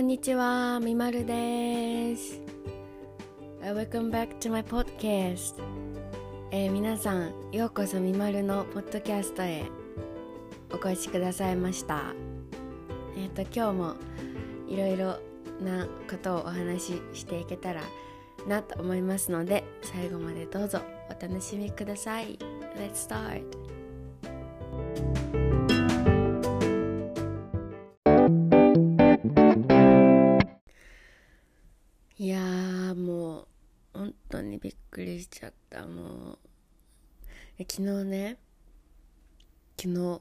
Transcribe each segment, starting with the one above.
んにちは、みまるです。Welcome back to my podcast、えー皆さん、ようこそみまるのポッドキャストへお越しくださいました。えっ、と、今日もいろいろなことをお話ししていけたらなと思いますので、最後までどうぞお楽しみください。Let's start! ちゃったもう。昨日ね。昨日。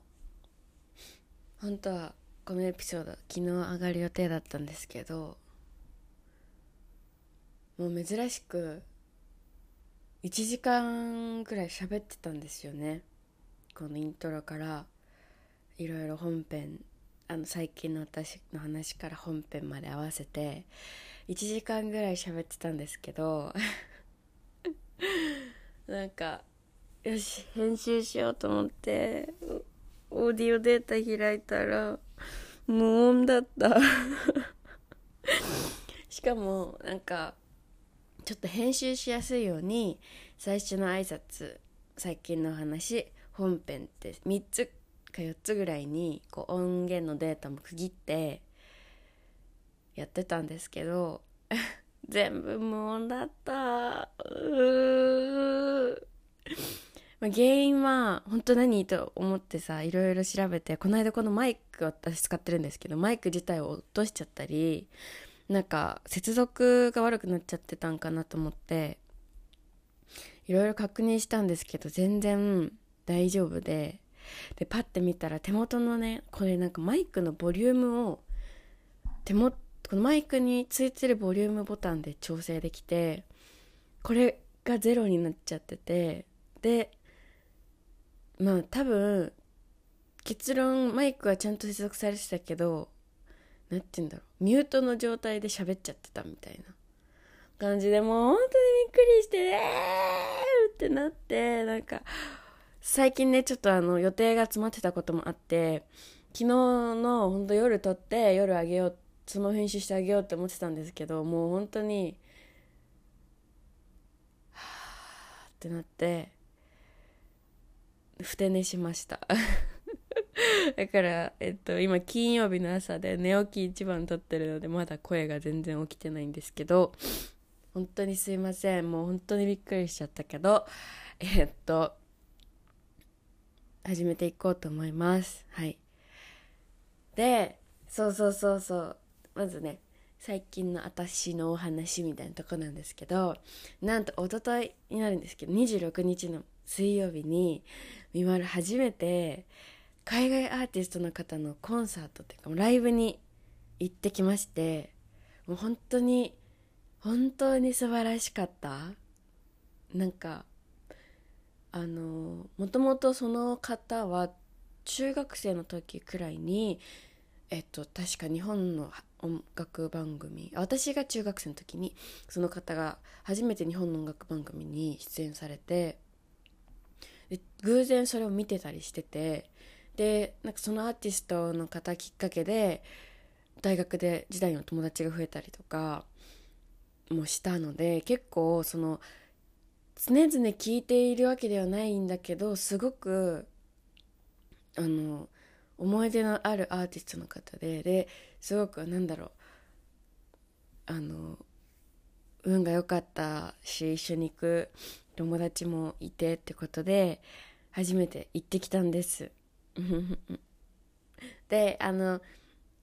本当はこのエピソード昨日上がる予定だったんですけどもう珍しく1時間くらい喋ってたんですよね。このイントロからいろいろ本編あの最近の私の話から本編まで合わせて1時間ぐらい喋ってたんですけどなんかよし編集しようと思ってオーディオデータ開いたら無音だった。しかもなんかちょっと編集しやすいように最初の挨拶最近の話本編って3つか4つぐらいにこう音源のデータも区切ってやってたんですけど 全部無音だった。うまあ、原因は本当何と思ってさいろいろ調べてこの間このマイク私使ってるんですけどマイク自体を落としちゃったりなんか接続が悪くなっちゃってたんかなと思っていろいろ確認したんですけど全然大丈夫ででパッて見たら手元のねこれなんかマイクのボリュームを手元このマイクについてるボリュームボタンで調整できてこれがゼロになっちゃっててでまあ多分結論マイクはちゃんと接続されてたけどなんて言うんだろうミュートの状態で喋っちゃってたみたいな。感じでもう本当にびっくりしてえーってなってなんか最近ねちょっとあの予定が詰まってたこともあって昨日の本当夜撮って夜あげようってその編集してあげようって思ってたんですけどもう本当にはーってなってふて寝しました。だから、えっと、今金曜日の朝で寝起き一番撮ってるのでまだ声が全然起きてないんですけど本当にすいません。もう本当にびっくりしちゃったけどえっと始めていこうと思います。はい。でそうそうそうそう。まずね最近の私のお話みたいなとこなんですけどなんと一昨日になるんですけど26日の水曜日にみまる初めて海外アーティストの方のコンサートっていうかライブに行ってきましてもう本当に本当に素晴らしかった。なんかあのもともとその方は中学生の時くらいにえっと確か日本の音楽番組。私が中学生の時にその方が初めて日本の音楽番組に出演されてで偶然それを見てたりしててでなんかそのアーティストの方きっかけで大学で時代の友達が増えたりとかもしたので結構その常々聞いているわけではないんだけどすごくあの思い出のあるアーティストの方でですごくなんだろうあの運が良かったし一緒に行く友達もいてってことで初めて行ってきたんです。であの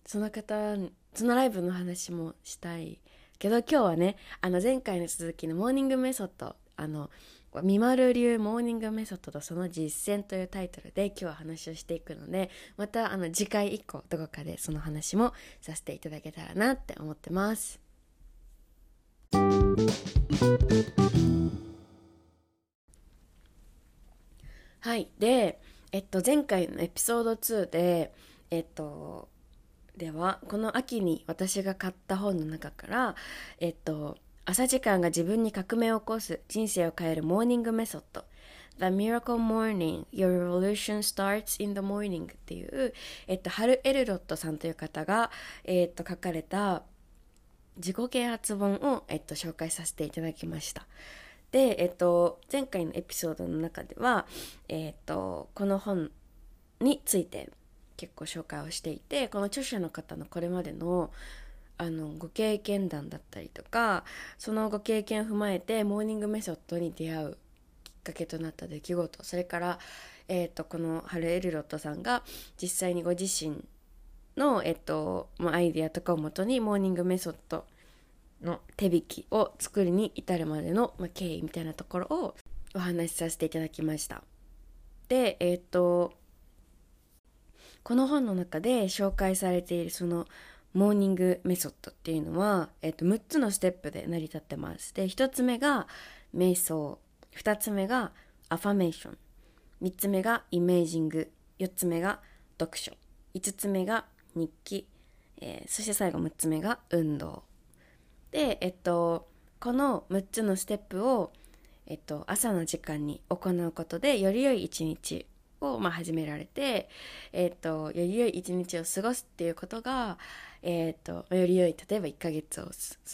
その方そのライブの話もしたいけど今日はねあの前回の続きのモーニングメソッドあのみまる流モーニングメソッドとその実践というタイトルで今日は話をしていくのでまたあの次回以降どこかでその話もさせていただけたらなって思ってます。はい。でえっと前回のエピソード2でえっとではこの秋に私が買った本の中からえっと朝時間が自分に革命を起こす人生を変えるモーニングメソッド。The Miracle Morning Your Revolution Starts in the Morning っていう、えっと、ハル・エルロッドさんという方が、えっと、書かれた自己啓発本を、えっと、紹介させていただきました。で、えっと、前回のエピソードの中では、えっと、この本について結構紹介をしていてこの著者の方のこれまでのあのご経験談だったりとかそのご経験を踏まえてモーニングメソッドに出会うきっかけとなった出来事それから、えーと、このハル・エルロッドさんが実際にご自身の、えーと、アイディアとかをもとにモーニングメソッドの手引きを作りに至るまでの、まあ、経緯みたいなところをお話しさせていただきました。でえっ、ー、とこの本の中で紹介されているそのモーニングメソッドっていうのは、えっと、6つのステップで成り立ってます。で、1つ目が瞑想、2つ目がアファメーション、3つ目がイメージング、4つ目が読書、5つ目が日記、えー、そして最後6つ目が運動。で、えっと、この6つのステップを、えっと、朝の時間に行うことでより良い一日を、まあ、始められて、えっと、より良い一日を過ごすっていうことが、えーと、より良い例えば1ヶ月を過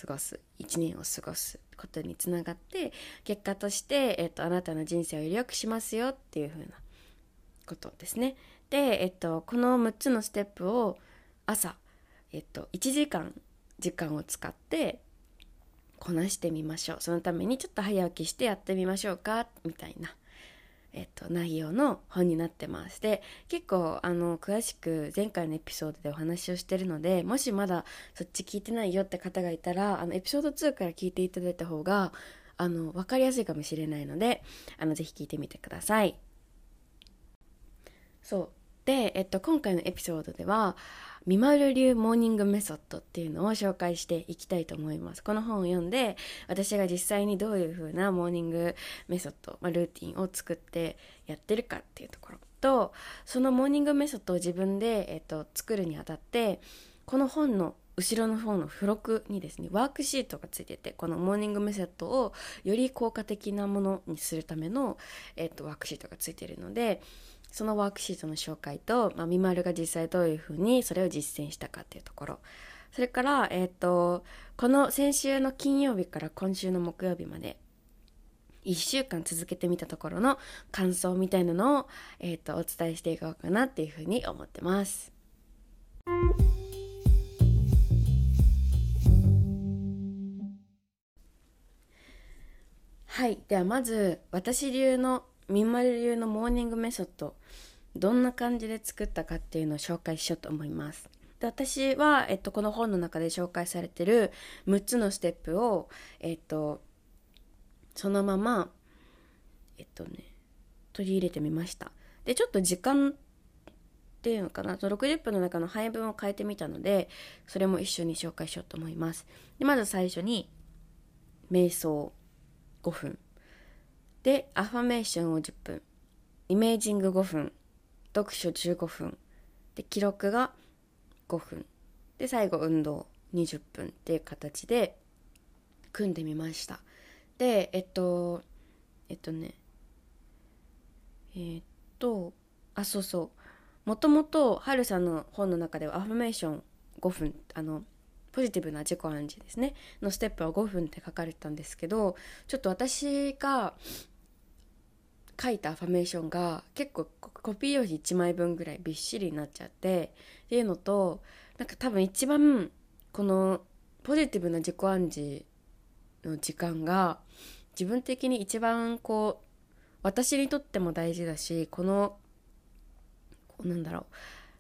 ごす1年を過ごすことにつながって結果として、えーと、あなたの人生をより良くしますよっていう風なことですね。で、え、ー、と、この6つのステップを朝、え、ー、と、1時間時間を使ってこなしてみましょうそのためにちょっと早起きしてやってみましょうかみたいなえっと、内容の本になってます。で、結構、あの、詳しく前回のエピソードでお話をしてるので、もしまだそっち聞いてないよって方がいたら、あの、エピソード2から聞いていただいた方が、あの、わかりやすいかもしれないので、あの、ぜひ聞いてみてください。そう。で、えっと、今回のエピソードでは、みまる流モーニングメソッドっていうのを紹介していきたいと思います。この本を読んで、私が実際にどういう風なモーニングメソッド、まあ、ルーティンを作ってやってるかっていうところと、そのモーニングメソッドを自分で、えっと、作るにあたって、この本の後ろの方の付録にですねワークシートがついててこのモーニングメソッドをより効果的なものにするための、えっと、ワークシートがついているのでそのワークシートの紹介と、まあ、みまるが実際どういうふうにそれを実践したかっていうところそれから、えっ、ー、とこの先週の金曜日から今週の木曜日まで1週間続けてみたところの感想みたいなのを、えーと、お伝えしていこうかなっていうふうに思ってます。はいではまず私流のみまる流のモーニングメソッドどんな感じで作ったかっていうのを紹介しようと思います。で私は、えっと、この本の中で紹介されてる6つのステップを、えっと、そのままえっとね取り入れてみました。でちょっと時間っていうのかな？その60分の中の配分を変えてみたのでそれも一緒に紹介しようと思います。でまず最初に瞑想5分。でアファメーションを10分。イメージング5分。読書15分。で記録が5分。で最後運動20分っていう形で組んでみました。でえっとえっとねえ、っとあそうそう。もともとはるさんの本の中ではアファメーション5分あのポジティブな自己暗示ですね。のステップは5分って書かれてたんですけどちょっと私が書いたアファメーションが結構コピー用紙1枚分ぐらいびっしりになっちゃってっていうのとなんか多分一番このポジティブな自己暗示の時間が自分的に一番こう私にとっても大事だしこのこうなんだろう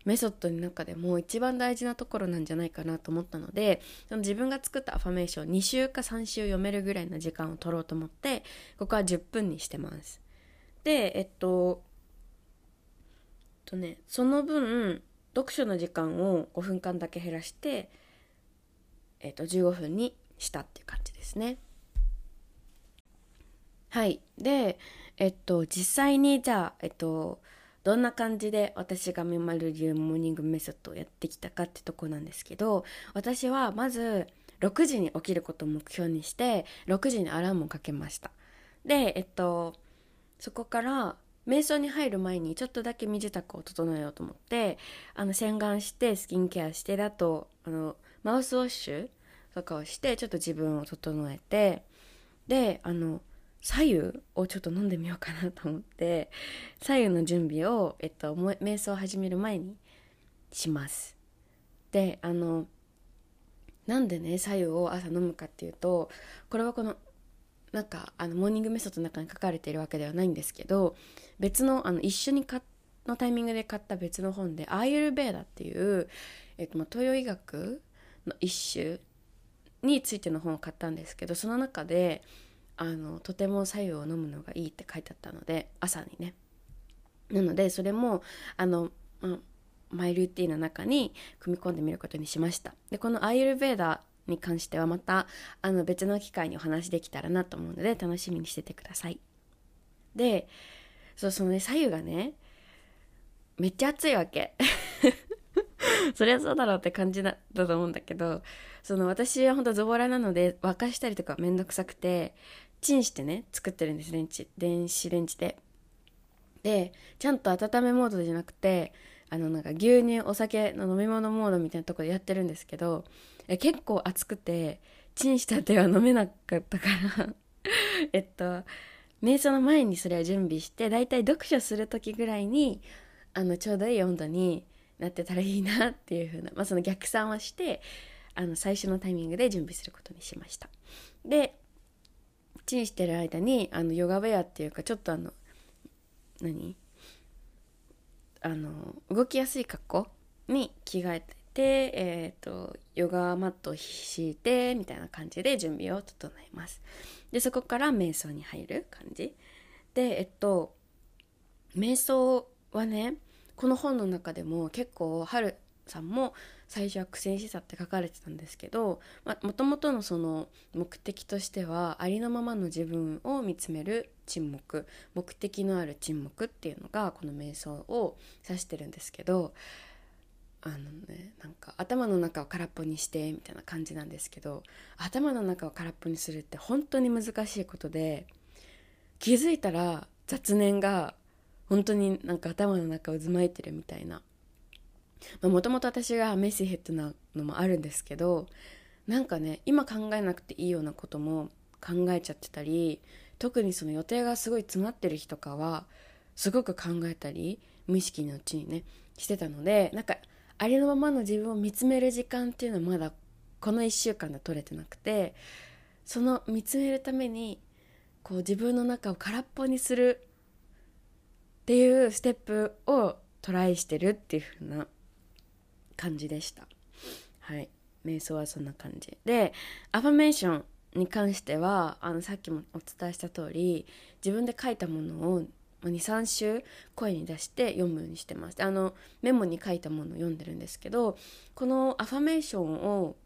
メソッドの中でも一番大事なところなんじゃないかなと思ったのでその自分が作ったアファメーション2週か3週読めるぐらいの時間を取ろうと思ってここは10分にしてます。でえっととねその分読書の時間を5分間だけ減らしてえっと15分にしたっていう感じですね。はい。でえっと実際にじゃあえっとどんな感じで私がみまる流モーニングメソッドをやってきたかってとこなんですけど私はまず6時に起きることを目標にして6時にアラームをかけました。でえっとそこから瞑想に入る前にちょっとだけ身支度を整えようと思ってあの洗顔してスキンケアしてだとあのマウスウォッシュとかをしてちょっと自分を整えてであの白湯をちょっと飲んでみようかなと思って白湯の準備を、えっと、瞑想を始める前にします。であのなんでね白湯を朝飲むかっていうとこれはこのなんかあのモーニングメソッドの中に書かれているわけではないんですけど別のあの一緒に買のタイミングで買った別の本でアーユルベーダっていう、えっと、ま東洋医学の一種についての本を買ったんですけどその中であのとても白湯を飲むのがいいって書いてあったので朝にね。なのでそれもあの、まマイルーティンの中に組み込んでみることにしました。でこのアイルベーダに関してはまたあの別の機会にお話できたらなと思うので楽しみにしててください。でそうそのね左右がねめっちゃ暑いわけ。そりゃそうだろうって感じだったと思うんだけどその私は本当ズボラなので沸かしたりとかめんどくさくてチンしてね作ってるんです電池電子レンジで。でちゃんと温めモードじゃなくてあのなんか牛乳お酒の飲み物モードみたいなとこでやってるんですけど結構熱くてチンした手は飲めなかったから。えっと瞑想の前にそれは準備してだいたい読書する時ぐらいにあのちょうどいい温度になってたらいいなっていう風な、まあ、その逆算をしてあの最初のタイミングで準備することにしました。でチンしてる間にあのヨガウェアっていうかちょっとあの何？あの動きやすい格好に着替えてて、えーと、ヨガマットを敷いてみたいな感じで準備を整えます。でそこから瞑想に入る感じ。でえっと瞑想はねこの本の中でも結構春さんも最初は苦戦してたって書かれてたんですけどもともとのその目的としてはありのままの自分を見つめる沈黙目的のある沈黙っていうのがこの瞑想を指してるんですけどあのねなんか頭の中を空っぽにしてみたいな感じなんですけど頭の中を空っぽにするって本当に難しいことで気づいたら雑念が本当になんか頭の中を渦巻いてるみたいな。もともと私がメッシヘッドなのもあるんですけどなんかね今考えなくていいようなことも考えちゃってたり特にその予定がすごい詰まってる日とかはすごく考えたり無意識のうちにねしてたのでなんかありのままの自分を見つめる時間っていうのはまだこの1週間で取れてなくてその見つめるためにこう自分の中を空っぽにするっていうステップをトライしてるっていう風な感じでした。はい。瞑想はそんな感じ。でアファメーションに関してはあのさっきもお伝えした通り自分で書いたものを23週声に出して読むようにしてますあのメモに書いたものを読んでるんですけどこのアファメーションを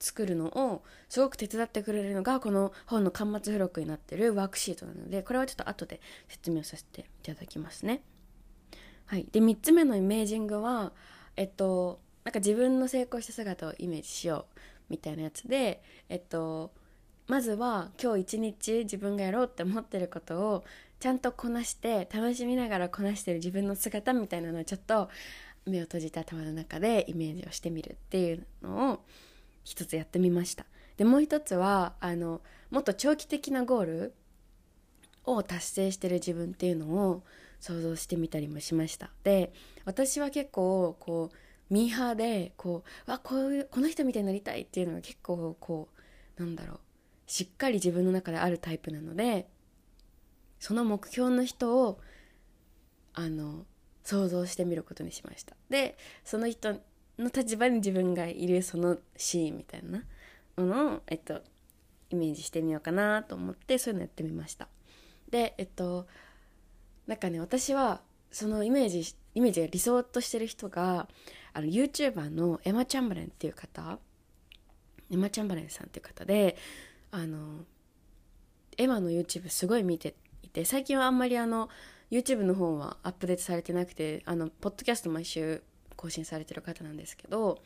作るのをすごく手伝ってくれるのがこの本の端末付録になってるワークシートなのでこれはちょっと後で説明をさせていただきますね。はい、で3つ目のイメージングはえっとなんか自分の成功した姿をイメージしようみたいなやつでえっとまずは今日一日自分がやろうって思ってることをちゃんとこなして楽しみながらこなしてる自分の姿みたいなのをちょっと目を閉じた頭の中でイメージをしてみるっていうのを一つやってみました。でもう一つはあのもっと長期的なゴールを達成してる自分っていうのを想像してみたりもしました。で私は結構こうミーハーでこうわこういうこの人みたいになりたいっていうのが結構こうなんだろうしっかり自分の中であるタイプなのでその目標の人をあの想像してみることにしました。でその人の立場に自分がいるそのシーンみたいなものを、えっと、イメージしてみようかなと思ってそういうのやってみました。でえっとなんかね私はそのイメージイメージが理想としてる人があの YouTuber のエマ・チャンバレンっていう方エマ・チャンバレンさんっていう方であのエマの YouTube すごい見ていて最近はあんまりあの YouTube の方はアップデートされてなくてあのポッドキャスト毎週更新されてる方なんですけど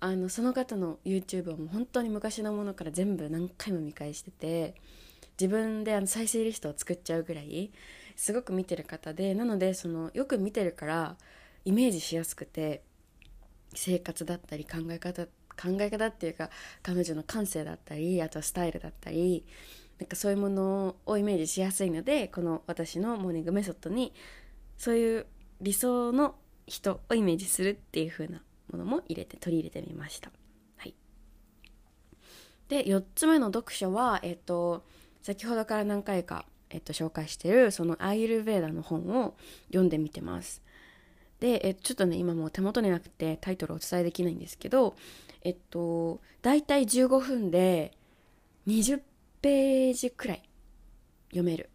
あのその方の YouTube はもう本当に昔のものから全部何回も見返してて自分であの再生リストを作っちゃうぐらいすごく見てる方でなのでそのよく見てるからイメージしやすくて生活だったり考え方考え方っていうか彼女の感性だったりあとはスタイルだったりなんかそういうものをイメージしやすいのでこの私のモーニングメソッドにそういう理想の人をイメージするっていう風なものも入れて取り入れてみました。はい、で4つ目の読書は、えっと、先ほどから何回か、えっと、紹介してるそのアーユルベーダの本を読んでみてます。で、えちょっとね今もう手元になくてタイトルをお伝えできないんですけどえっと大体15分で20ページくらい読める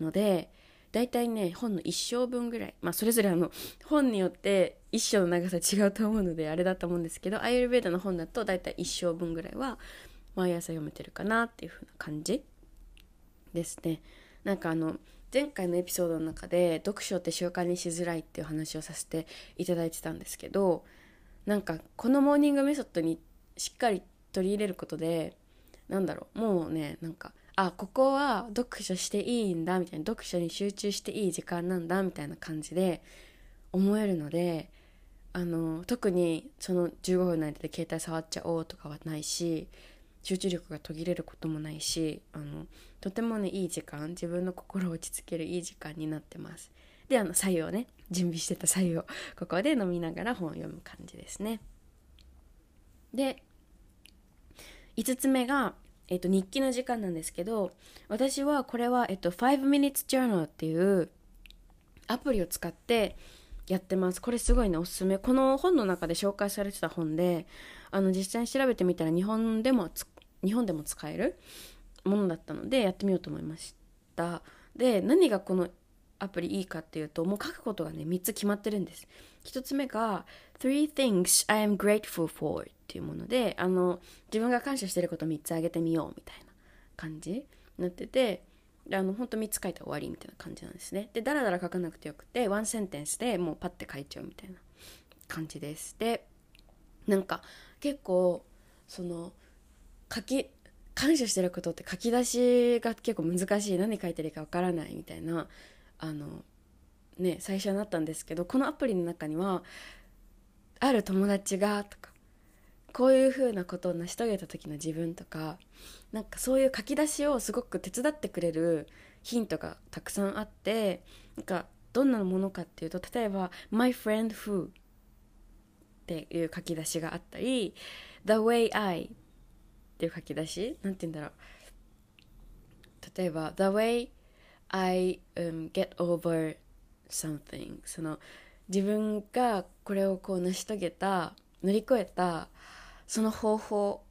ので大体ね本の一生分ぐらい。まあそれぞれあの本によって一生の長さ違うと思うのであれだと思うんですけどアイルベーダの本だと大体一生分ぐらいは毎朝読めてるかなっていう風な感じですね。なんかあの前回のエピソードの中で読書って習慣にしづらいっていう話をさせていただいてたんですけどなんかこのモーニングメソッドにしっかり取り入れることでなんだろうもうねなんかあここは読書していいんだみたいな読書に集中していい時間なんだみたいな感じで思えるのであの特にその15分の間で携帯触っちゃおうとかはないし集中力が途切れることもないしあのとてもねいい時間自分の心を落ち着けるいい時間になってます。であの左右をね準備してた左右をここで飲みながら本を読む感じですね。で5つ目が、えっと、日記の時間なんですけど私はこれは、えっと、5 minutes journal っていうアプリを使ってやってます。これすごいねおすすめ。この本の中で紹介されてた本であの実際に調べてみたら日本でも日本でも使えるものだったのでやってみようと思いました。で何がこのアプリいいかっていうともう書くことがね3つ決まってるんです。1つ目が Three things I am grateful for っていうものであの自分が感謝してること3つあげてみようみたいな感じになっててであの本当3つ書いたら終わりみたいな感じなんですね。でだらだら書かなくてよくてワンセンテンスでもうパッて書いちゃうみたいな感じです。でなんか結構その書き感謝してることって書き出しが結構難しい。何書いてるかわからないみたいなあのね最初になったんですけどこのアプリの中にはある友達がとかこういう風なことを成し遂げた時の自分とかなんかそういう書き出しをすごく手伝ってくれるヒントがたくさんあってなんかどんなものかっていうと例えば「My friend who」っていう書き出しがあったり「The way I」っていう書き出しなんて言うんだろう。例えば「The way I、um, get over something」その自分がこれをこう成し遂げた乗り越えたその方法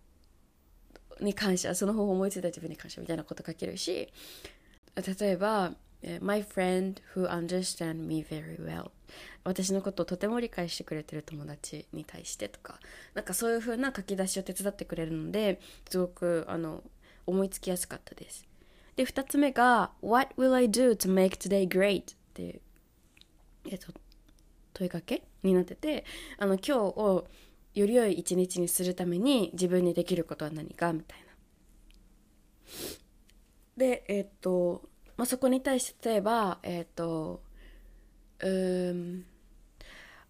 に感謝その方法を思いついた自分に感謝みたいなこと書けるし例えば My friend who understand me very well 私のことをとても理解してくれてる友達に対してとかなんかそういう風な書き出しを手伝ってくれるのですごくあの思いつきやすかったですで2つ目が What will I do to make today great? っていう、えっと、問いかけになっててあの今日をより良い一日にするために自分にできることは何かみたいな。でえっ、と、まあ、そこに対して例えばえっ、とうん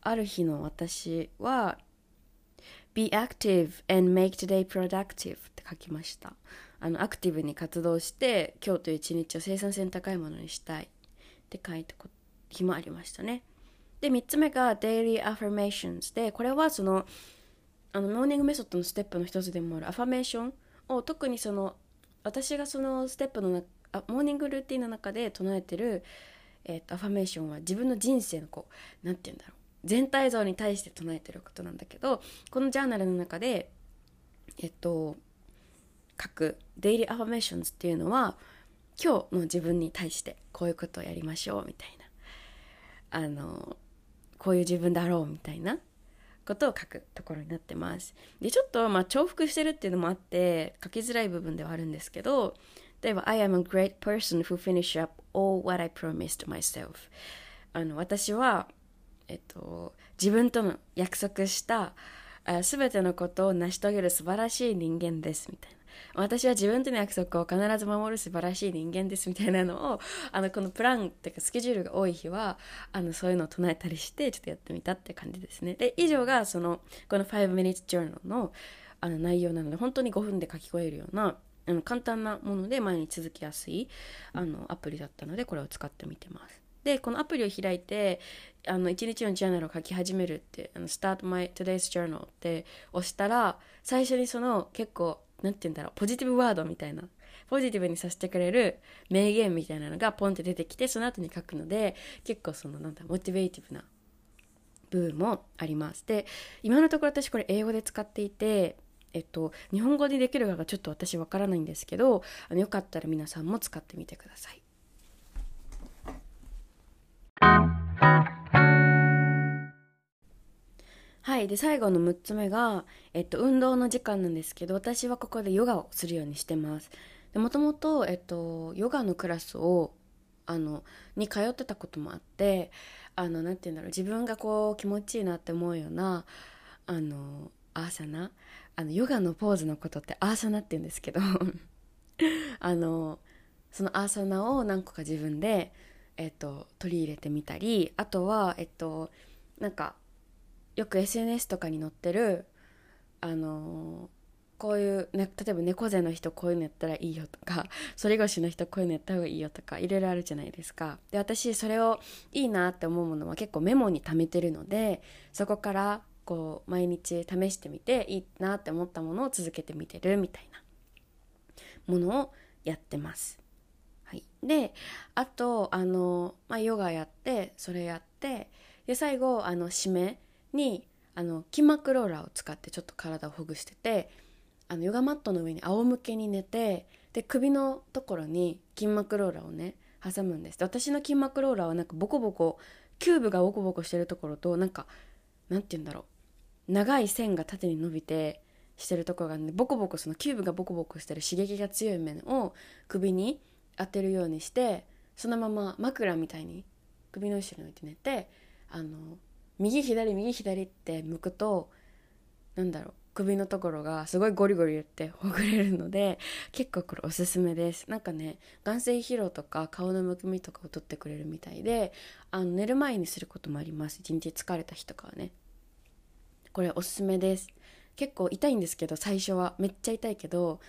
ある日の私は Be active and make today productive って書きましたあのアクティブに活動して今日という一日を生産性の高いものにしたいって書いた日もありましたねで3つ目が Daily Affirmations でこれはそのあのモーニングメソッドのステップの一つでもある。アファメーションを特にその私がそのステップのなあモーニングルーティンの中で唱えてる、えーと、アファメーションは自分の人生のこう何て言うんだろう。全体像に対して唱えてることなんだけどこのジャーナルの中でえっと書く Daily Affirmations っていうのは今日の自分に対してこういうことをやりましょうみたいな。あのこういう自分だろうみたいなことを書くところになってます。で、ちょっとまあ重複してるっていうのもあって書きづらい部分ではあるんですけど、例えば I am a great person who finish up all what I promised myself あの私は、えっと、自分との約束したすべてのことを成し遂げる素晴らしい人間ですみたいな私は自分との約束を必ず守る素晴らしい人間ですみたいなのをあのこのプランっていうかスケジュールが多い日はあのそういうのを唱えたりしてちょっとやってみたって感じですね。で以上がそのこの5 minutes journal のあの内容なので本当に5分で書き込えるようなあの簡単なもので前に続きやすいあのアプリだったのでこれを使ってみてます。でこのアプリを開いてあの1日のジャーナルを書き始めるってあの Start my today's journal って押したら最初にその結構なんて言うんだろうポジティブワードみたいなポジティブにさせてくれる名言みたいなのがポンって出てきてその後に書くので結構そのなんだモチベーティブな部分もありますで今のところ私これ英語で使っていてえっと、日本語でできるかがちょっと私わからないんですけどあのよかったら皆さんも使ってみてください。はいで最後の6つ目が、えっと、運動の時間なんですけど私はここでヨガをするようにしてます。もともと、えっと、ヨガのクラスをあのに通ってたこともあってあのなて言うんだろう自分がこう気持ちいいなって思うようなあのアーサナあのヨガのポーズのことってアーサナって言うんですけど あのそのアーサナを何個か自分で、えっと、取り入れてみたりあとはえっとなんかよく SNS とかに載ってるあのこういう、ね、例えば猫背の人こういうのやったらいいよとか反り腰の人こういうのやった方がいいよとかいろいろあるじゃないですかで私それをいいなって思うものは結構メモに貯めてるのでそこからこう毎日試してみていいなって思ったものを続けてみてるみたいなものをやってます。はい、であとあの、まあ、ヨガやってそれやってで最後あの締めにあの筋膜ローラーを使ってちょっと体をほぐしててあのヨガマットの上に仰向けに寝てで首のところに筋膜ローラーをね挟むんです。で私の筋膜ローラーはなんかボコボコキューブがボコボコしてるところとなんかなんて言うんだろう。長い線が縦に伸びてしてるところがあるんでボコボコそのキューブがボコボコしてる刺激が強い面を首に当てるようにしてそのまま枕みたいに首の後ろに置いて寝てあの右左右左って向くとなんだろう首のところがすごいゴリゴリ言ってほぐれるので結構これおすすめです。なんかね眼性疲労とか顔のむくみとかを取ってくれるみたいであの寝る前にすることもあります。一日疲れた日とかはね。これおすすめです。結構痛いんですけど最初は。めっちゃ痛いけど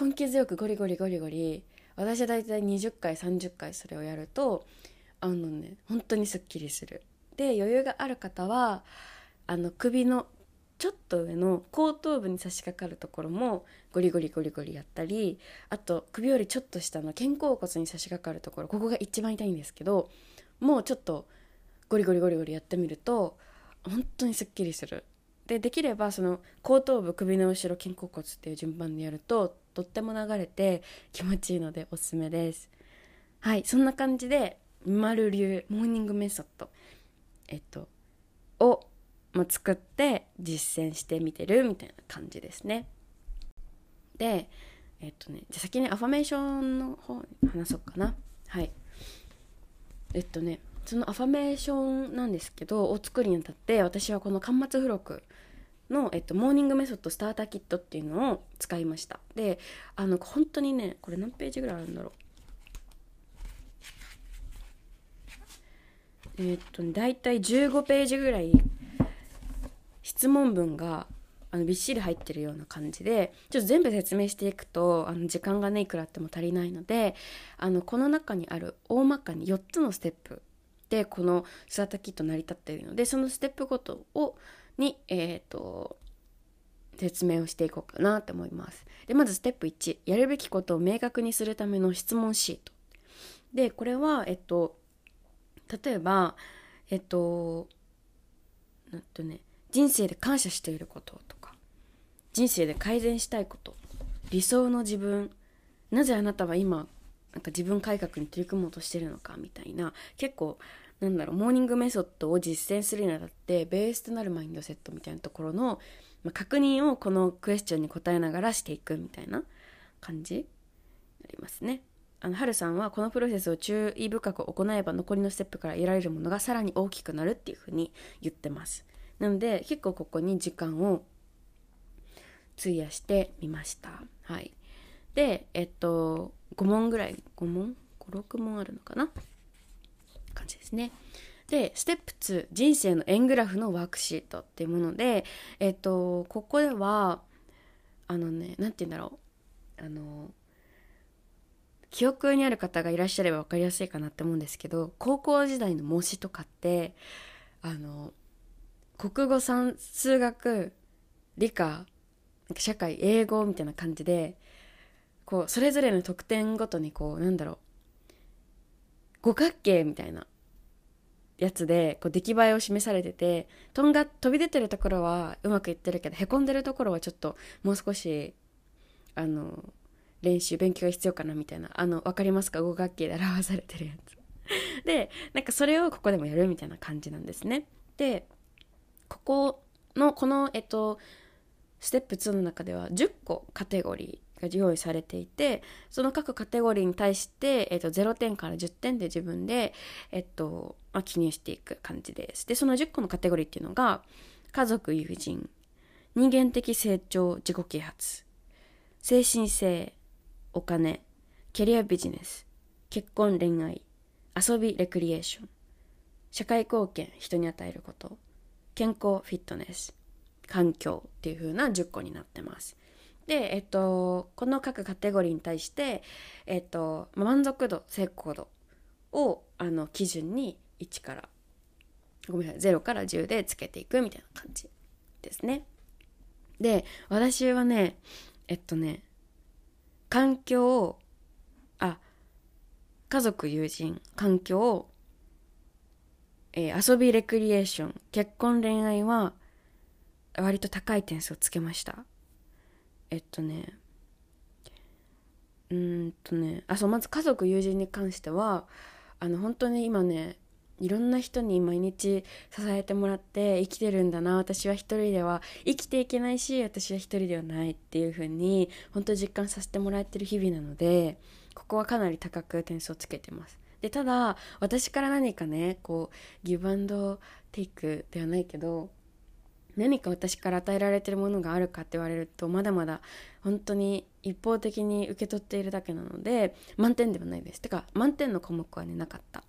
根気強くゴリゴリゴリゴリ私は大体20回30回それをやるとあのね本当にすっきりする。で余裕がある方はあの首のちょっと上の後頭部に差し掛かるところもゴリゴリゴリゴリやったりあと首よりちょっと下の肩甲骨に差し掛かるところここが一番痛いんですけどもうちょっとゴリゴリゴリゴリやってみると本当にすっきりする。でできればその後頭部首の後ろ肩甲骨っていう順番でやるととっても流れて気持ちいいのでおすすめです。はいそんな感じでみまる流モーニングメソッドえっとを、まあ、作って実践してみてるみたいな感じですね。でえっとねじゃ先にアファメーションの方に話そうかな。はい。えっとねそのアファメーションなんですけどを作るにあたって私はこの端末付録の、えっと、モーニングメソッドスターターキットっていうのを使いました。であの本当にねこれ何ページぐらいあるんだろう。え、っとね大体15ページぐらい質問文があのびっしり入ってるような感じでちょっと全部説明していくとあの時間がねいくらあっても足りないのであのこの中にある大まかに4つのステップでこのスターターキット成り立っているのでそのステップごとをに、えーと、説明をしていこうかなと思います。でまずステップ1やるべきことを明確にするための質問シート。でこれは、えっと、例えばえっとなんとね人生で感謝していることとか人生で改善したいこと理想の自分なぜあなたは今なんか自分改革に取り組もうとしてるのかみたいな結構なんだろうモーニングメソッドを実践するにあたってベースとなるマインドセットみたいなところの、まあ、確認をこのクエスチョンに答えながらしていくみたいな感じになりますね。あのハルさんはこのプロセスを注意深く行えば残りのステップから得られるものがさらに大きくなるっていうふうに言ってます。なので結構ここに時間を費やしてみました。はい。でえっと5問ぐらい5問？56問あるのかな？感じですね。でステップ2人生の円グラフのワークシートっていうものでえっとここではあのね何て言うんだろう。あの記憶にある方がいらっしゃれば分かりやすいかなって思うんですけど高校時代の模試とかってあの国語算数学理科社会英語みたいな感じでこうそれぞれの得点ごとにこうなんだろう。五角形みたいなやつでこう出来栄えを示されててとんが飛び出てるところはうまくいってるけどへこんでるところはちょっともう少しあの練習勉強が必要かなみたいなあの分かりますか？五角形で表されてるやつ。でなんかそれをここでもやるみたいな感じなんですね。でここのこのえっとステップ2の中では10個カテゴリーが用意されていてその各カテゴリーに対して、えっと、0点から10点で自分で、えっとまあ、記入していく感じです。でその10個のカテゴリーっていうのが家族友人人間的成長自己啓発精神性お金キャリアビジネス結婚恋愛遊びレクリエーション社会貢献人に与えること健康フィットネス環境っていう風な10個になってます。で、えっと、この各カテゴリーに対して、えっと、満足度成功度をあの基準に1からごめんなさい0から10でつけていくみたいな感じですね。で私はねえっとね環境をあ家族友人環境を、えー、遊びレクリエーション結婚恋愛は割と高い点数をつけました。えっとねうんとねあそうまず家族友人に関してはあの本当に今ねいろんな人に毎日支えてもらって生きてるんだな私は一人では生きていけないし私は一人ではないっていう風に本当実感させてもらってる日々なのでここはかなり高く点数をつけてます。でただ私から何かねこうギブアンドテイクではないけど何か私から与えられてるものがあるかって言われるとまだまだ本当に一方的に受け取っているだけなので満点ではないです。てか満点の項目はねなかったっ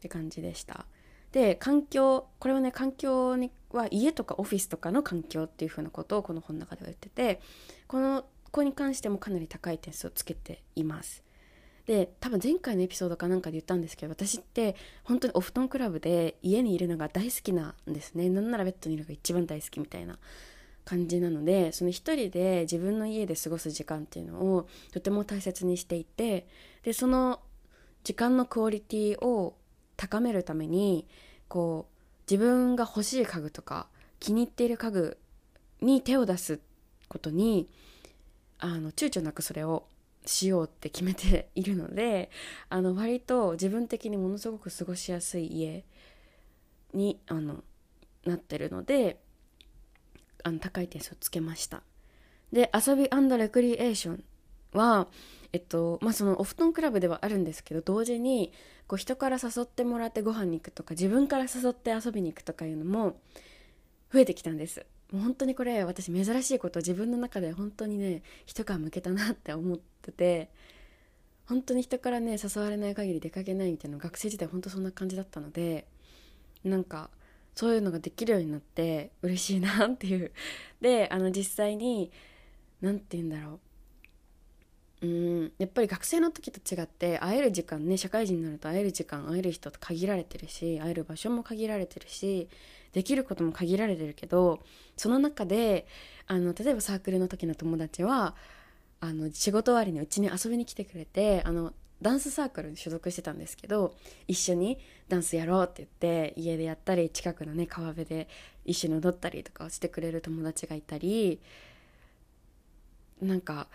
て感じでした。で環境これはね環境には家とかオフィスとかの環境っていう風なことをこの本の中では言っててこの子に関してもかなり高い点数をつけています。で多分前回のエピソードかなんかで言ったんですけど私って本当にお布団クラブで家にいるのが大好きなんですね。なんならベッドにいるのが一番大好きみたいな感じなのでその一人で自分の家で過ごす時間っていうのをとても大切にしていてでその時間のクオリティを高めるためにこう自分が欲しい家具とか気に入っている家具に手を出すことにあの躊躇なくそれをしようって決めているのであの割と自分的にものすごく過ごしやすい家にあのなってるのであの高い点数をつけました。で遊びレクリエーションはえっとまあそのお布団クラブではあるんですけど同時にこう人から誘ってもらってご飯に行くとか自分から誘って遊びに行くとかいうのも増えてきたんです。もう本当にこれ私珍しいこと自分の中で本当にね一皮むけたなって思ってて本当に人からね誘われない限り出かけないみたいな学生時代本当そんな感じだったのでなんかそういうのができるようになって嬉しいなっていう。であの実際に何て言うんだろう。うん。やっぱり学生の時と違って会える時間ね社会人になると会える時間会える人と限られてるし会える場所も限られてるしできることも限られてるけどその中であの例えばサークルの時の友達はあの仕事終わりにうちに遊びに来てくれてあのダンスサークルに所属してたんですけど一緒にダンスやろうって言って家でやったり近くのね川辺で一緒に踊ったりとかをしてくれる友達がいたりなんか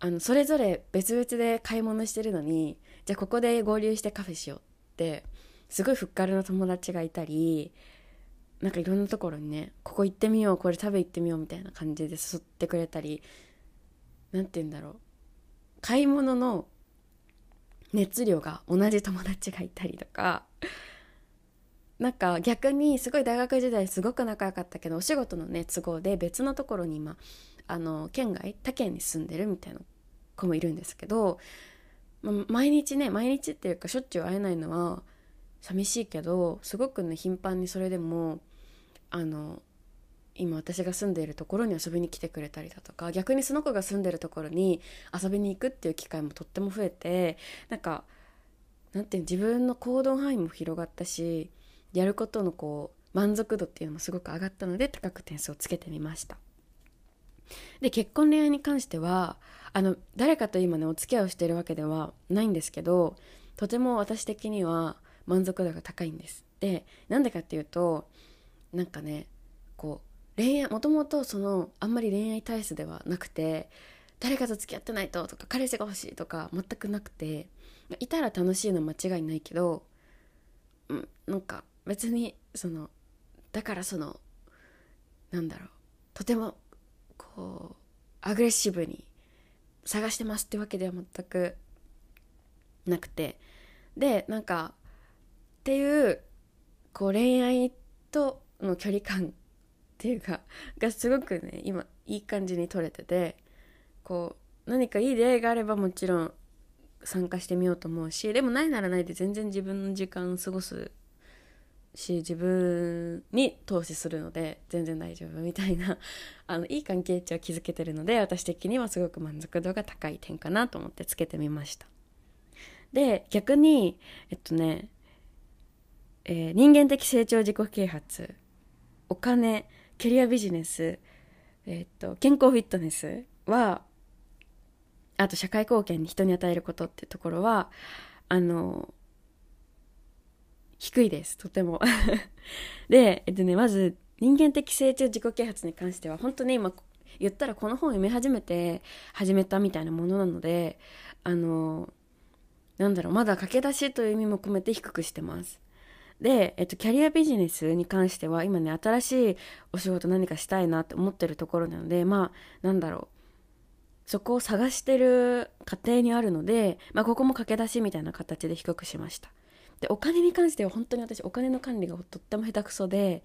あのそれぞれ別々で買い物してるのにじゃあここで合流してカフェしようってすごいふっかるの友達がいたりなんかいろんなところにねここ行ってみようこれ食べ行ってみようみたいな感じで誘ってくれたり何て言うんだろう。買い物の熱量が同じ友達がいたりとかなんか逆にすごい大学時代すごく仲良かったけどお仕事のね都合で別のところに今あの県外他県に住んでるみたいな子もいるんですけど、ま、毎日ね毎日っていうかしょっちゅう会えないのは寂しいけどすごくね頻繁にそれでもあの今私が住んでいるところに遊びに来てくれたりだとか逆にその子が住んでるところに遊びに行くっていう機会もとっても増えてなんかなんていう自分の行動範囲も広がったしやることのこう満足度っていうのもすごく上がったので高く点数をつけてみました。で結婚恋愛に関してはあの誰かと今ねお付き合いをしているわけではないんですけどとても私的には満足度が高いんです。でなんでかっていうとなんかねこう恋愛もともとそのあんまり恋愛体質ではなくて誰かと付き合ってないととか彼氏が欲しいとか全くなくていたら楽しいのは間違いないけど、うん、なんか別にそのだからそのなんだろうとてもこうアグレッシブに探してますってわけでは全くなくて。でなんかっていうこう恋愛との距離感 っていうかがすごくね今いい感じに取れててこう何かいい出会いがあればもちろん参加してみようと思うしでもないならないで全然自分の時間過ごすし自分に投資するので全然大丈夫みたいな あのいい関係値を築けてるので私的にはすごく満足度が高い点かなと思ってつけてみました。で逆にえっとね、えー、人間的成長自己啓発お金キャリアビジネス、えっと健康フィットネスはあと社会貢献に人に与えることってところはあの低いです。とても。でえっとねまず人間的成長自己啓発に関しては本当に今言ったらこの本を読み始めて始めたみたいなものなのであのなんだろうまだ駆け出しという意味も込めて低くしてます。で、えっと、キャリアビジネスに関しては今ね新しいお仕事何かしたいなって思ってるところなのでまあなんだろう。そこを探してる過程にあるので、まあ、ここも駆け出しみたいな形で低くしました。でお金に関しては本当に私お金の管理がとっても下手くそで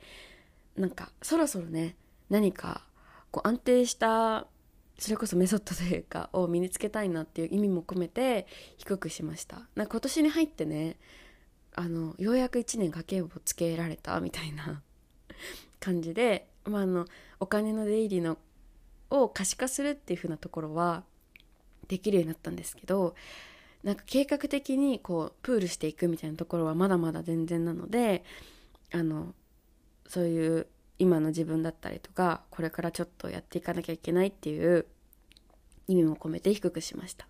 なんかそろそろね何かこう安定したそれこそメソッドというかを身につけたいなっていう意味も込めて低くしました。なんか今年に入ってねあのようやく1年家計簿つけられたみたいな 感じで、まあ、あのお金の出入りのを可視化するっていう風なところはできるようになったんですけどなんか計画的にこうプールしていくみたいなところはまだまだ全然なのであのそういう今の自分だったりとかこれからちょっとやっていかなきゃいけないっていう意味も込めて低くしました。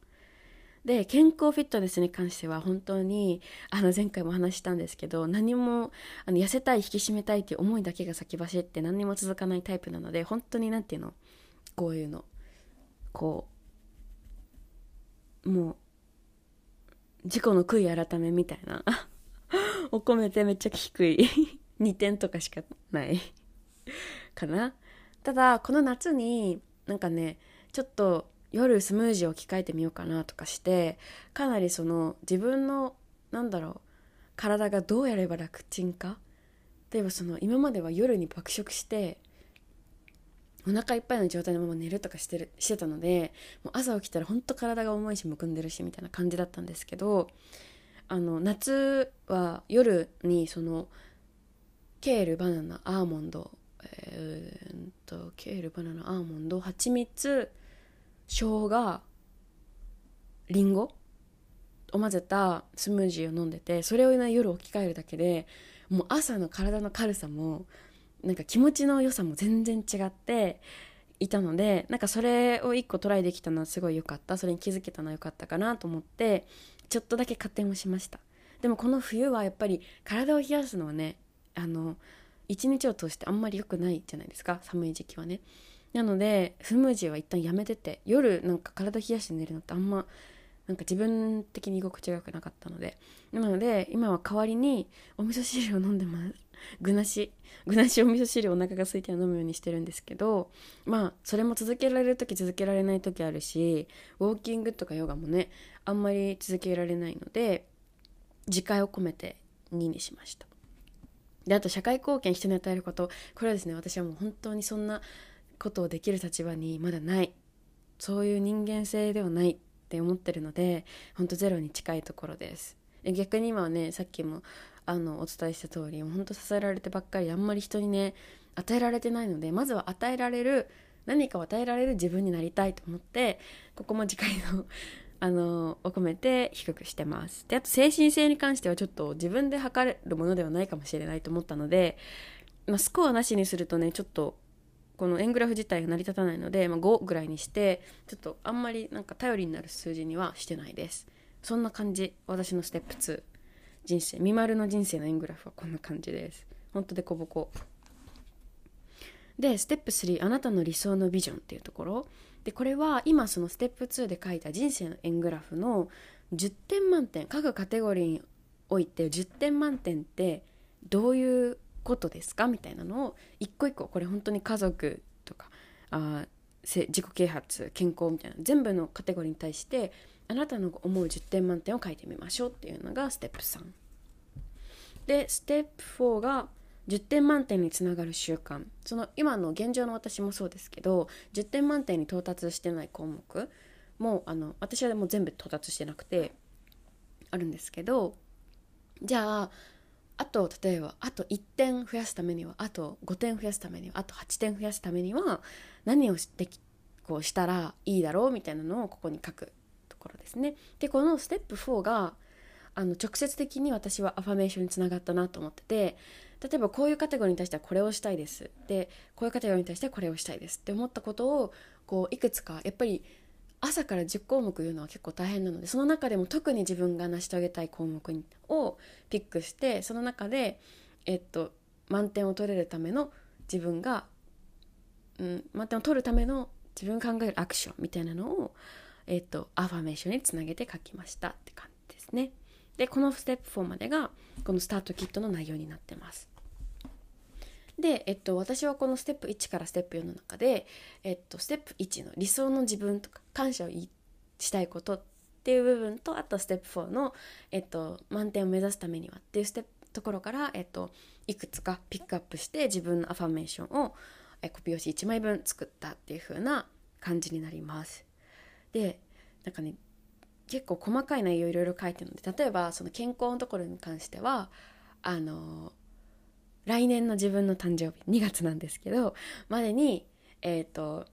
で健康フィットネスに関しては本当にあの前回も話したんですけど何もあの痩せたい引き締めたいっていう思いだけが先走って何にも続かないタイプなので本当に何て言うの？こういうの。こうもうう事故の悔い改めみたいな。を込めてめっちゃ低い。2点とかしかない。かな。ただこの夏になんかねちょっと夜スムージーを置き換えてみようかなとかしてかなりその自分のなんだろう体がどうやれば楽ちんか。例えばその今までは夜に爆食してお腹いっぱいの状態のまま寝るとかしてるしてたのでもう朝起きたらほんと体が重いしむくんでるしみたいな感じだったんですけどあの夏は夜にそのケールバナナアーモンドえー、っとケールバナナアーモンド蜂蜜生姜りんごを混ぜたスムージーを飲んでてそれを、ね、夜置き換えるだけでもう朝の体の軽さもなんか気持ちの良さも全然違っていたのでなんかそれを1個トライできたのはすごい良かった。それに気づけたのは良かったかなと思ってちょっとだけ加点をしました。でもこの冬はやっぱり体を冷やすのはねあの一日を通してあんまり良くないじゃないですか。寒い時期はね。なのでスムージーは一旦やめてて夜なんか体冷やして寝るのってあんまなんか自分的に居心地が良くなかったので。なので今は代わりにお味噌汁を飲んでます。具なし具なしお味噌汁お腹が空いては飲むようにしてるんですけどまあそれも続けられる時続けられない時あるしウォーキングとかヨガもねあんまり続けられないので自戒を込めて2にしました。であと社会貢献人に与えること。これはですね私はもう本当にそんなことをできる立場にまだない。そういう人間性ではないって思ってるのでほんとゼロに近いところです。逆に今はねさっきもあのお伝えした通りほんと支えられてばっかりあんまり人にね与えられてないのでまずは与えられる何かを与えられる自分になりたいと思ってここも次回の あのを込めて低くしてます。であと精神性に関してはちょっと自分で測るものではないかもしれないと思ったので、まあ、スコアなしにするとねちょっとこの円グラフ自体が成り立たないので、まあ、5ぐらいにしてちょっとあんまりなんか頼りになる数字にはしてないです。そんな感じ。私のステップ2人生未丸の人生の円グラフはこんな感じです。本当でこぼこ。でステップ3あなたの理想のビジョンっていうところ。でこれは今そのステップ2で書いた人生の円グラフの10点満点各カテゴリーにおいて10点満点ってどういうことですか？みたいなのを一個一個これ本当に家族とかあ自己啓発健康みたいな全部のカテゴリーに対してあなたの思う10点満点を書いてみましょうっていうのがステップ3でステップ4が10点満点につながる習慣。その今の現状の私もそうですけど10点満点に到達してない項目。もあの私はもう全部到達してなくてあるんですけどじゃああと例えばあと1点増やすためにはあと5点増やすためにはあと8点増やすためには何をしてこうしたらいいだろうみたいなのをここに書く。ころですね。でこのステップ4があの直接的に私はアファメーションにつながったなと思ってて例えばこういうカテゴリーに対してはこれをしたいですでこういうカテゴリーに対してはこれをしたいですって思ったことをこういくつかやっぱり朝から10項目言うのは結構大変なのでその中でも特に自分が成し遂げたい項目をピックしてその中で、えっと、満点を取れるための自分が、うん、満点を取るための自分考えるアクションみたいなのを、えっと、アファメーションにつなげて書きましたって感じですね。でこのステップ4までがこのスタートキットの内容になってます。で、えっと、私はこのステップ1からステップ4の中で、えっと、ステップ1の理想の自分とか感謝をしたいことっていう部分とあとステップ4の、えっと、満点を目指すためにはっていうステップところから、えっと、いくつかピックアップして自分のアファメーションをえコピー用紙1枚分作ったっていう風な感じになります。でなんかね結構細かい内容いろいろ書いてるので例えばその健康のところに関してはあの来年の自分の誕生日2月なんですけどまでにえっ、ー、と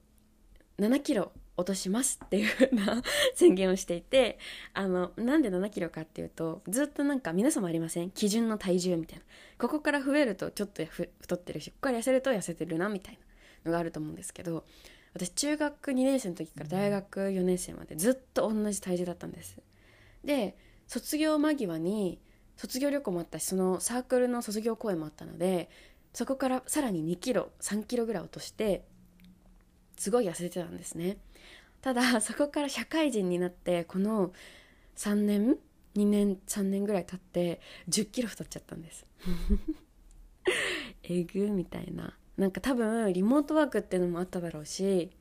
7キロ落としますっていう風な 宣言をしていてあのなんで7キロかっていうとずっとなんか皆様ありません？基準の体重みたいな。ここから増えるとちょっと太ってるしここから痩せると痩せてるなみたいなのがあると思うんですけど私中学2年生の時から大学4年生までずっと同じ体重だったんです。で卒業間際に卒業旅行もあったしそのサークルの卒業公演もあったのでそこからさらに2キロ3キロぐらい落としてすごい痩せてたんですね。ただそこから社会人になってこの3年2年3年ぐらい経って1 0キロ太っちゃったんです。えぐみたいな。なんか多分リモートワークっていうのもあっただろうし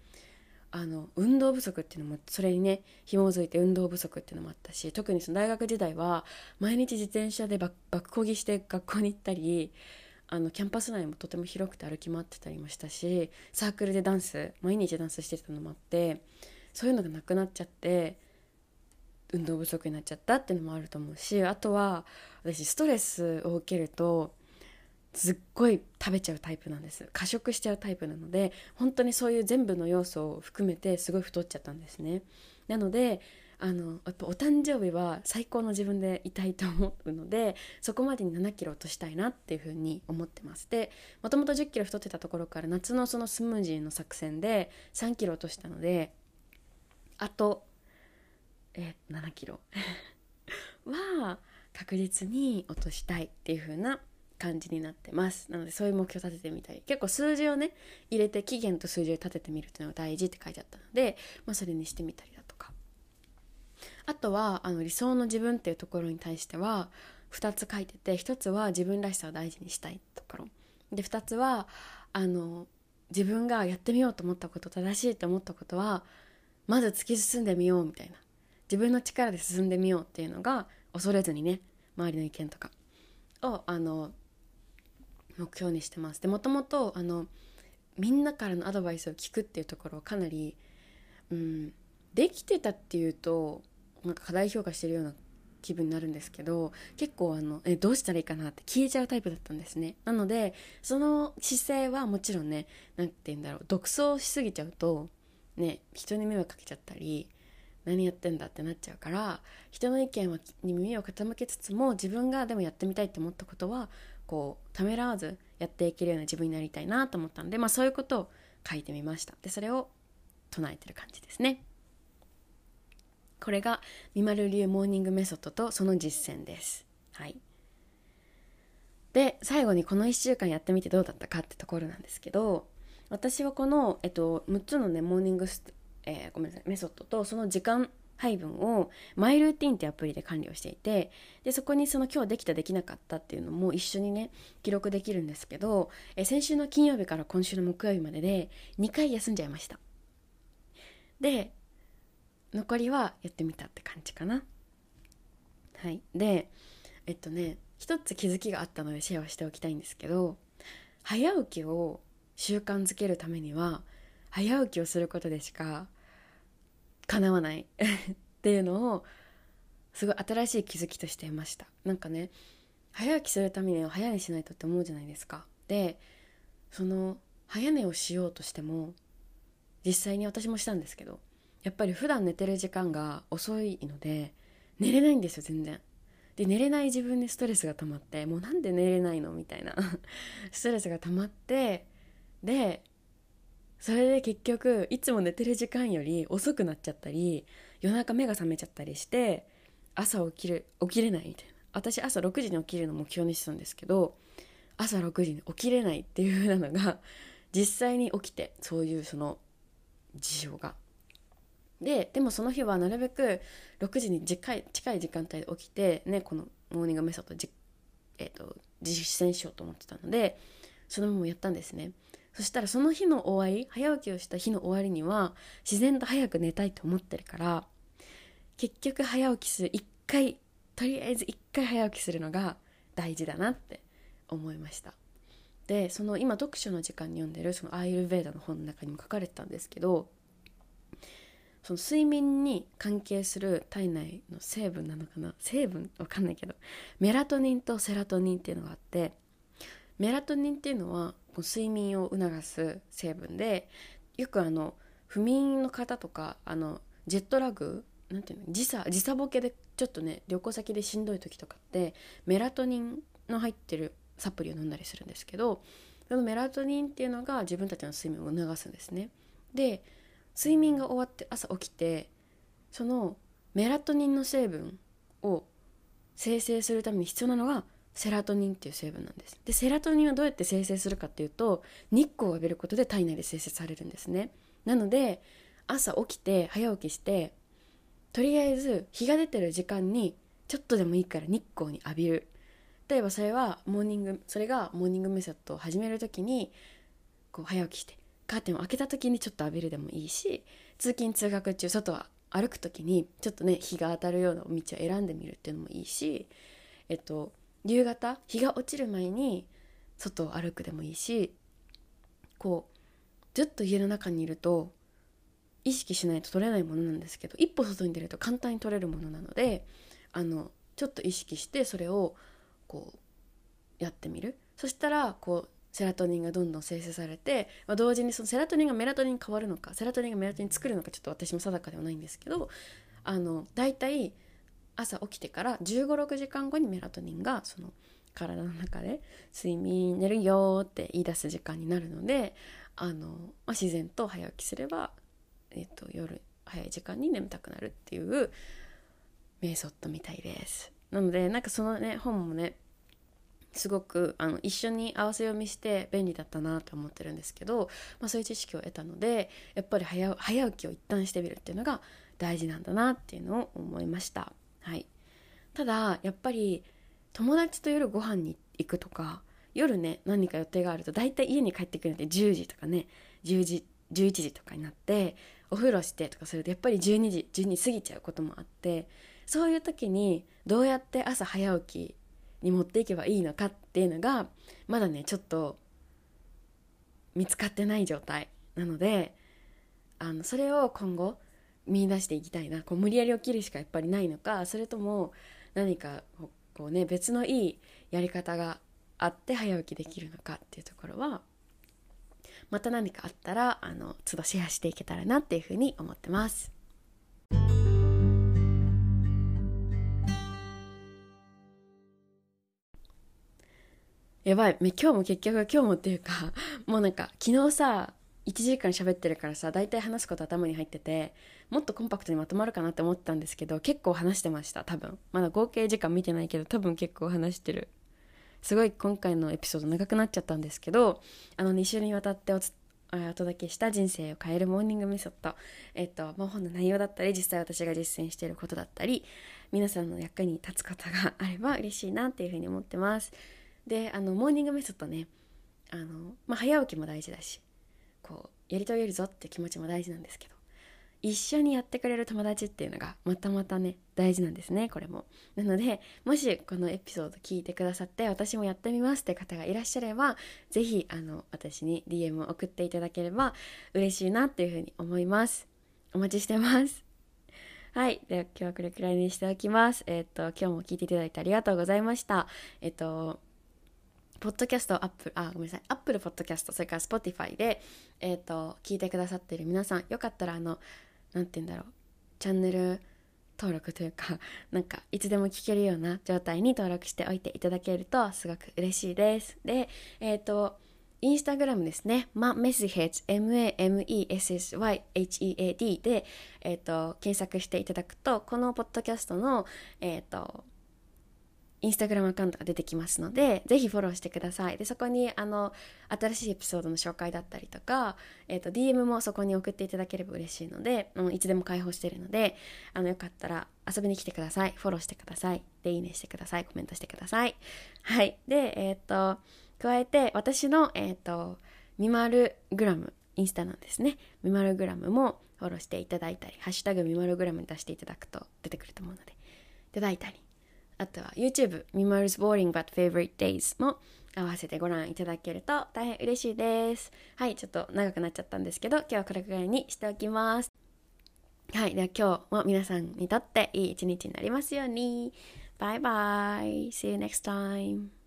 あの運動不足っていうのもそれにね紐づいて運動不足っていうのもあったし特にその大学時代は毎日自転車でバックこぎして学校に行ったりあのキャンパス内もとても広くて歩き回ってたりもしたしサークルでダンス毎日ダンスしてたのもあってそういうのがなくなっちゃって運動不足になっちゃったっていうのもあると思うしあとは私ストレスを受けるとすっごい食べちゃうタイプなんです。過食しちゃうタイプなので本当にそういう全部の要素を含めてすごい太っちゃったんですね。なのであのやっぱお誕生日は最高の自分でいたいと思うのでそこまでに7キロ落としたいなっていうふうに思ってますでもともと1 0キロ太ってたところから夏のそのスムージーの作戦で3キロ落としたのであと、え、7キロ。は確実に落としたいっていう風な感じになってます。なのでそういう目標立ててみたり結構数字をね入れて期限と数字を立ててみるっていうのが大事って書いてあったので、まあ、それにしてみたりだとか。あとはあの理想の自分っていうところに対しては2つ書いてて1つは自分らしさを大事にしたいところ。で2つはあの自分がやってみようと思ったこと正しいと思ったことはまず突き進んでみようみたいな。自分の力で進んでみようっていうのが恐れずにね周りの意見とかをあの目標にしてます。でもともとあのみんなからのアドバイスを聞くっていうところをかなり、うん、できてたっていうとなんか過大評価してるような気分になるんですけど結構あのえどうしたらいいかなって消えちゃうタイプだったんですね。なのでその姿勢はもちろんね何て言うんだろう独走しすぎちゃうとね人に迷惑かけちゃったり何やってんだってなっちゃうから人の意見に耳を傾けつつも自分がでもやってみたいって思ったことはこうためらわずやっていけるような自分になりたいなと思ったんで、まあ、そういうことを書いてみました。でそれを唱えてる感じですね。これがみまる流モーニングメソッドとその実践です。はい。で最後にこの1週間やってみてどうだったかってところなんですけど私はこの、えっと、6つのねモーニングス、えー、ごめんなさいメソッドとその時間配分をマイルーティンってアプリで管理をしていてでそこにその今日できたできなかったっていうのも一緒にね記録できるんですけどえ先週の金曜日から今週の木曜日までで2回休んじゃいました。で残りはやってみたって感じかな。はい。でえっとね一つ気づきがあったのでシェアをしておきたいんですけど早起きを習慣づけるためには早起きをすることでしか叶わない。っていうのをすごい新しい気づきとしていました。なんかね早起きするためには早寝しないとって思うじゃないですか。でその早寝をしようとしても実際に私もしたんですけどやっぱり普段寝てる時間が遅いので寝れないんですよ全然。で寝れない自分にストレスが溜まってもうなんで寝れないの？みたいな。ストレスが溜まってでそれで結局いつも寝てる時間より遅くなっちゃったり夜中目が覚めちゃったりして朝起きる起きれないみたいな私朝6時に起きるの目標にしてたんですけど朝6時に起きれないっていう風なのが実際に起きてそういうその事情が。ででもその日はなるべく6時に近い近い時間帯で起きてねこのモーニングメソッドじ、えーと実践しようと思ってたのでそのままやったんですね。そしたらその日の終わり早起きをした日の終わりには自然と早く寝たいと思ってるから結局早起きする一回とりあえず一回早起きするのが大事だなって思いました。でその今読書の時間に読んでるそのアーユルヴェーダの本の中にも書かれてたんですけどその睡眠に関係する体内の成分なのかな成分わかんないけどメラトニンとセラトニンっていうのがあってメラトニンっていうのは睡眠を促す成分でよくあの不眠の方とかあのジェットラグなんていうの時差時差ボケでちょっとね旅行先でしんどい時とかってメラトニンの入ってるサプリを飲んだりするんですけどそのメラトニンっていうのが自分たちの睡眠を促すんですね。で睡眠が終わって朝起きてそのメラトニンの成分を生成するために必要なのがセラトニンっていう成分なんです。でセラトニンはどうやって生成するかっていうと日光を浴びることで体内で生成されるんですね。なので朝起きて早起きしてとりあえず日が出てる時間にちょっとでもいいから日光に浴びる。例えばそれはモーニングそれがモーニングメソッドを始める時にこう早起きしてカーテンを開けた時にちょっと浴びるでもいいし通勤通学中外は歩く時にちょっとね日が当たるような道を選んでみるっていうのもいいしえっと夕方日が落ちる前に外を歩くでもいいしこうずっと家の中にいると意識しないと取れないものなんですけど一歩外に出ると簡単に取れるものなのであのちょっと意識してそれをこうやってみる。そしたらこうセラトニンがどんどん生成されて、まあ、同時にそのセラトニンがメラトニンに変わるのかセラトニンがメラトニン作るのかちょっと私も定かではないんですけどあの大体朝起きてから1 5 6時間後にメラトニンがその体の中で睡眠寝るよって言い出す時間になるのであの、まあ、自然と早起きすれば、えーと、夜早い時間に眠たくなるっていうメソッドみたいです。なのでなんかそのね本もねすごくあの一緒に合わせ読みして便利だったなと思ってるんですけど、まあ、そういう知識を得たのでやっぱり早起きを一旦してみるっていうのが大事なんだなっていうのを思いました。はい、ただやっぱり友達と夜ご飯に行くとか夜ね何か予定があると大体家に帰ってくるのって10時とかね。10時11時とかになってお風呂してとかするとやっぱり12時12過ぎちゃうこともあってそういう時にどうやって朝早起きに持っていけばいいのかっていうのがまだねちょっと見つかってない状態なのであのそれを今後見出していきたいなこう無理やり起きるしかやっぱりないのかそれとも何かこうね別のいいやり方があって早起きできるのかっていうところはまた何かあったらあの都度シェアしていけたらなっていうふうに思ってます。やばい今日も結局今日もっていうかもうなんか昨日さ1時間喋ってるからさ大体話すこと頭に入っててもっとコンパクトにまとまるかなって思ったんですけど結構話してました多分。まだ合計時間見てないけど多分結構話してる。すごい今回のエピソード長くなっちゃったんですけどあの2週にわたってお届けした人生を変えるモーニングメソッド、えっと、まあ、本の内容だったり実際私が実践していることだったり皆さんの役に立つことがあれば 嬉しいなっていうふうに思ってます。であのモーニングメソッドねあの、まあ、早起きも大事だしこうやり遂げるぞって気持ちも大事なんですけど一緒にやってくれる友達っていうのがまたまたね大事なんですねこれも。なのでもしこのエピソード聞いてくださって私もやってみますって方がいらっしゃれば是非あの私に DM を送っていただければ嬉しいなっていうふうに思います。お待ちしてます。はい。では今日はこれくらいにしておきます。えっ、と今日も聞いていただいてありがとうございました。えっ、とポッドキャスト、アップあ、ごめんなさい、 Apple Podcast、それから Spotify で、えっ、ー、と、聞いてくださっている皆さん、よかったら、あの、何て言うんだろう、チャンネル登録というか、なんか、いつでも聞けるような状態に登録しておいていただけると、すごく嬉しいです。で、えっ、ー、と、インスタグラムですね。ま、メスヘッジ、M-A-M-E-S-S-Y-H-E-A-D で、えっ、ー、と、検索していただくと、このポッドキャストの、えっ、ー、と、インスタグラムアカウントが出てきますので、ぜひフォローしてください。で、そこに、あの、新しいエピソードの紹介だったりとか、えっ、ー、と、DM もそこに送っていただければ嬉しいので、う、いつでも開放してるので、あの、よかったら遊びに来てください。フォローしてください。で、いいねしてください。コメントしてください。はい。で、えっ、ー、と、加えて、私の、えっ、ー、と、ミマルグラム、インスタなんですね。ミマルグラムもフォローしていただいたり、ハッシュタグミマルグラムに出していただくと出てくると思うので、いただいたり、あとは YouTube「 Mimaru's Boring But Favorite Days」も合わせてご覧いただけると大変嬉しいです。はいちょっと長くなっちゃったんですけど今日はこれくらいにしておきます。はいでは今日も皆さんにとっていい一日になりますように。バイバイ See you next time.